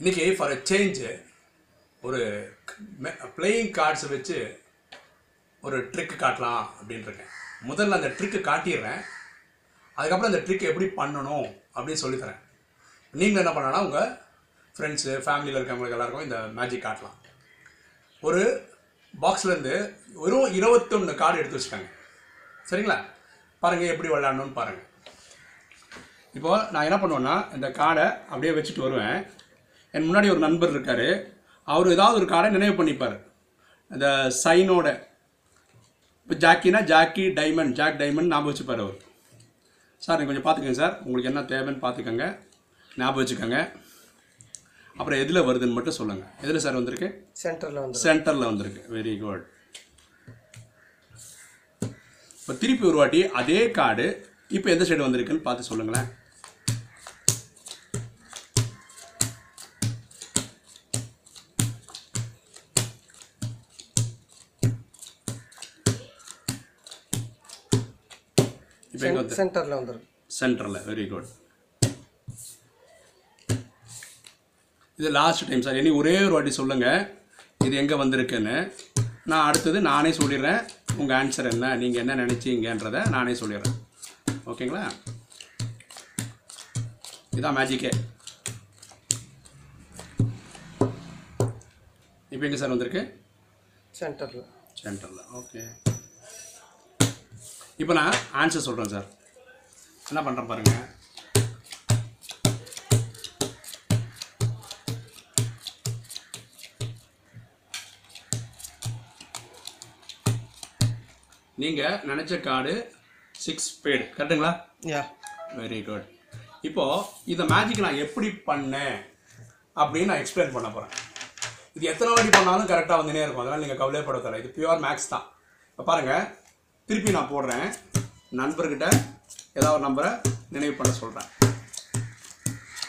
இன்றைக்கி for a change ஒரு playing கார்ட்ஸை வச்சு ஒரு ட்ரிக்கு காட்டலாம் அப்படின்ட்டுருக்கேன் முதல்ல அந்த ட்ரிக்கு காட்டிடுறேன். அதுக்கப்புறம் அந்த ட்ரிக் எப்படி பண்ணணும் அப்படின்னு சொல்லித்தரேன். நீங்கள் என்ன பண்ணனா உங்கள் ஃப்ரெண்ட்ஸு ஃபேமிலியில் இருக்கவங்களுக்கு எல்லாருக்கும் இந்த மேஜிக் காட்டலாம். ஒரு பாக்ஸ்லேருந்து வெறும் இருபத்தொன்று கார்டு எடுத்து வச்சுக்கோங்க. சரிங்களா? பாருங்கள் எப்படி விளையாடணும்னு பாருங்கள் இப்போது நான் என்ன பண்ணுவேன்னா இந்த கார்டை அப்படியே வச்சுட்டு வருவேன். என் முன்னாடி ஒரு நண்பர் இருக்கார். அவர் ஏதாவது ஒரு கார்டை நினைவு பண்ணிப்பார். இந்த சைனோட. இப்போ ஜாக்கினா ஜாக்கி டைமண்ட் ஜாக் டைமண்ட் ஞாபகம் வச்சுப்பார் அவர். சார் நீங்கள் கொஞ்சம் பார்த்துக்கங்க சார். உங்களுக்கு என்ன தேவைன்னு பார்த்துக்கோங்க ஞாபகம் வச்சுக்கோங்க. அப்புறம் எதில் வருதுன்னு மட்டும் சொல்லுங்கள் எதில் சார் வந்திருக்கு? சென்டரில் வந்து சென்டரில் வந்திருக்கு. வெரி குட் இப்போ திருப்பி ஒரு வாட்டி அதே கார்டு இப்போ எந்த சைடு வந்திருக்குன்னு பார்த்து சொல்லுங்களேன். இப்போ எங்கே வந்து சென்டரில் வந்துருக்கு. சென்டரில் வெரி குட் இது லாஸ்ட் டைம் சார் இனி ஒரே ஒரு வாட்டி சொல்லுங்கள் இது எங்கே வந்திருக்குன்னு. நான் அடுத்தது நானே சொல்லிடுறேன். உங்கள் ஆன்சர் என்ன நீங்கள் என்ன நினச்சிங்கன்றதை நானே சொல்லிடுறேன். ஓகேங்களா? இதான் மேஜிக்கே இப்போ எங்கே சார் வந்திருக்கு? சென்டரில். சென்டரில் ஓகே இப்போ நான் ஆன்சர் சொல்கிறேன் சார். என்ன பண்ணுறேன் பாருங்கள் நீங்கள் நினச்ச கார்டு சிக்ஸ் பேடு கரெக்டுங்களா? யா வெரி குட் இப்போது இந்த மேஜிக் நான் எப்படி பண்ணேன் அப்படின்னு நான் எக்ஸ்பிளைன் பண்ண போகிறேன் இது எத்தனை வாட்டி பண்ணாலும் கரெக்டாக வந்துனே இருக்கும். அதனால் நீங்கள் கவலைப்பட தேவை இது பியூர் மேக்ஸ் தான். இப்போ பாருங்கள் திருப்பி நான் போடுறேன். நண்பர்கிட்ட ஏதாவது ஒரு நம்பரை நினைவு பண்ண சொல்கிறேன்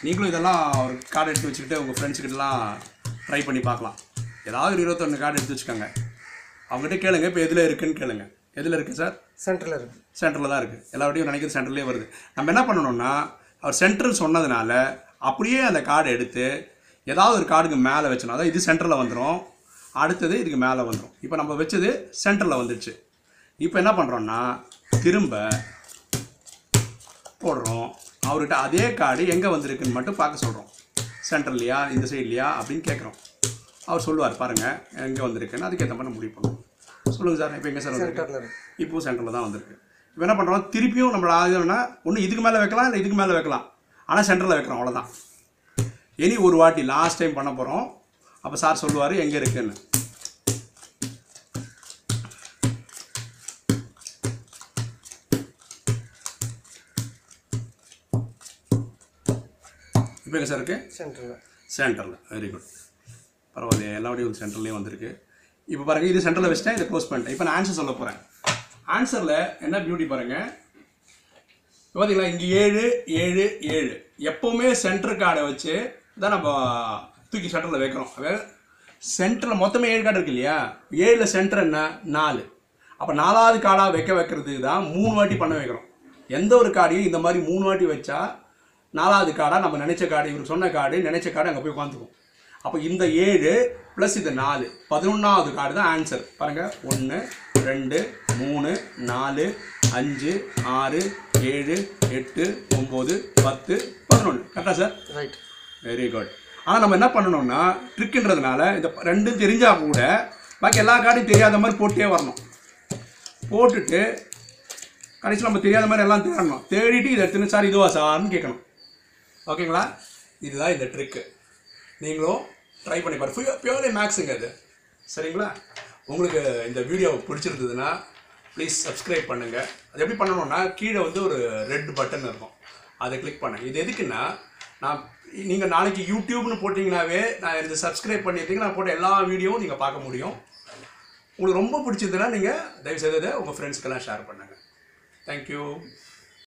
நீங்களும் இதெல்லாம் ஒரு கார்டு எடுத்து வச்சுக்கிட்டு உங்கள் ஃப்ரெண்ட்ஸுக்கிட்டலாம் ட்ரை பண்ணி பார்க்கலாம். ஏதாவது ஒரு இருபத்தொன்று கார்டு எடுத்து வச்சுக்கோங்க. அவங்ககிட்ட கேளுங்க இப்போ எதில் இருக்குன்னு கேளுங்க. எதில் இருக்குது சார் சென்டரில் இருக்கு. சென்டரில் தான் இருக்குது எல்லா வாட்டியும் நினைக்கிறது சென்டர்லேயே வருது. நம்ம என்ன பண்ணணும்னா அவர் சென்டர் சொன்னதுனால அப்படியே அந்த கார்டு எடுத்து ஏதாவது ஒரு கார்டுக்கு மேலே வச்சணும் அதாவது இது சென்டரில் வந்துடும் அடுத்தது இதுக்கு மேலே வந்துடும் இப்போ நம்ம வச்சது சென்டரில் வந்துடுச்சு இப்போ என்ன பண்ணுறோம்னா திரும்ப போடுறோம். அவர்கிட்ட அதே கார்டு எங்கே வந்திருக்குன்னு மட்டும் பார்க்க சொல்கிறோம் சென்டர்லையா இந்த சைட்லையா அப்படின்னு கேட்குறோம். அவர் சொல்லுவார் பாருங்கள் எங்கே வந்திருக்குன்னு அதுக்கேற்ற மாதிரி முடிவு பண்ணுவோம் சொல்லுங்கள் சார் இப்போ எங்கே சார் வந்திருக்கு? இப்போவும் சென்டரில் தான் வந்திருக்கு. இப்போ என்ன பண்ணுறோம் திருப்பியும் நம்மள ஆகுதுன்னா ஒன்று இதுக்கு மேலே வைக்கலாம் இல்லை இதுக்கு மேலே வைக்கலாம். ஆனால் சென்டரில் வைக்கிறோம் அவ்வளோதான் இனி ஒரு வாட்டி லாஸ்ட் டைம் பண்ண போகிறோம் அப்போ சார் சொல்லுவார் எங்கே இருக்குன்னு? இப்போ எங்கே சார் இருக்குது சென்டரில் சென்டரில் வெரி குட் பரவாயில்லையே எல்லாவடையும் சென்டர்லேயும் வந்திருக்கு. இப்போ பாருங்கள் இது சென்டரில் வச்சுட்டேன் இதை க்ளோஸ் பண்ணிட்டேன். இப்போ நான் ஆன்சர் சொல்ல போகிறேன் ஆன்சரில் என்ன பியூட்டி பாருங்கள் பார்த்தீங்களா இங்கே ஏழு ஏழு ஏழு. எப்போவுமே சென்டர் கார்டை வச்சு தான் நம்ம தூக்கி சென்டரில் வைக்கிறோம். சென்டரில் மொத்தமே ஏழு கார்டு இருக்கு இல்லையா? ஏழில் சென்டர் என்ன? நாலு. அப்போ நாலாவது கார்டாக வைக்க வைக்கிறதுக்கு தான் மூணு வாட்டி பண்ண வைக்கிறோம். எந்த ஒரு கார்டையும் இந்த மாதிரி மூணு வாட்டி வச்சா நாலாவது கார்டாக நம்ம நினைச்ச கார்டு இவர் சொன்ன கார்டு நினைச்ச கார்டு அங்கே போய் உட்காந்துக்கும் அப்போ இந்த ஏழு ப்ளஸ் இது நாலு பதினொன்றாவது கார்டு தான் ஆன்சர் பாருங்கள் ஒன்று ரெண்டு மூணு நாலு அஞ்சு ஆறு ஏழு எட்டு ஒம்பது பத்து பதினொன்று கரெக்டா சார் ரைட் வெரி குட் ஆனால் நம்ம என்ன பண்ணணும்னா ட்ரிக்குன்றதுனால இந்த ரெண்டும் தெரிஞ்சால் கூட பாக்கி எல்லா கார்டையும் தெரியாத மாதிரி போட்டே வரணும். போட்டுட்டு கடைசியில் நம்ம தெரியாத மாதிரி எல்லாம் தேடணும். தேடிட்டு இதை எடுத்துன்னு சார் இதுவா சார்னு கேட்கணும். ஓகேங்களா? இதுதான் இந்த ட்ரிக்கு நீங்களும் ட்ரை பண்ணி பாரு பியூர்லி மேக்ஸுங்க அது. சரிங்களா? உங்களுக்கு இந்த வீடியோ பிடிச்சிருந்ததுன்னா ப்ளீஸ் சப்ஸ்கிரைப் பண்ணுங்கள் அது எப்படி பண்ணணும்னா கீழே வந்து ஒரு ரெட் பட்டன் இருக்கும். அதை கிளிக் பண்ணுங்க. இது எதுக்குன்னா நான் நீங்கள் நாளைக்கு யூடியூப்னு போட்டிங்கனாவே நான் இந்த சப்ஸ்கிரைப் பண்ணிட்டீங்கன்னா நான் போட்ட எல்லா வீடியோவும் நீங்கள் பார்க்க முடியும். உங்களுக்கு ரொம்ப பிடிச்சதுன்னா நீங்கள் தயவு செய்ததை உங்கள் ஃப்ரெண்ட்ஸ்க்கெல்லாம் ஷேர் பண்ணுங்கள் தேங்க்யூ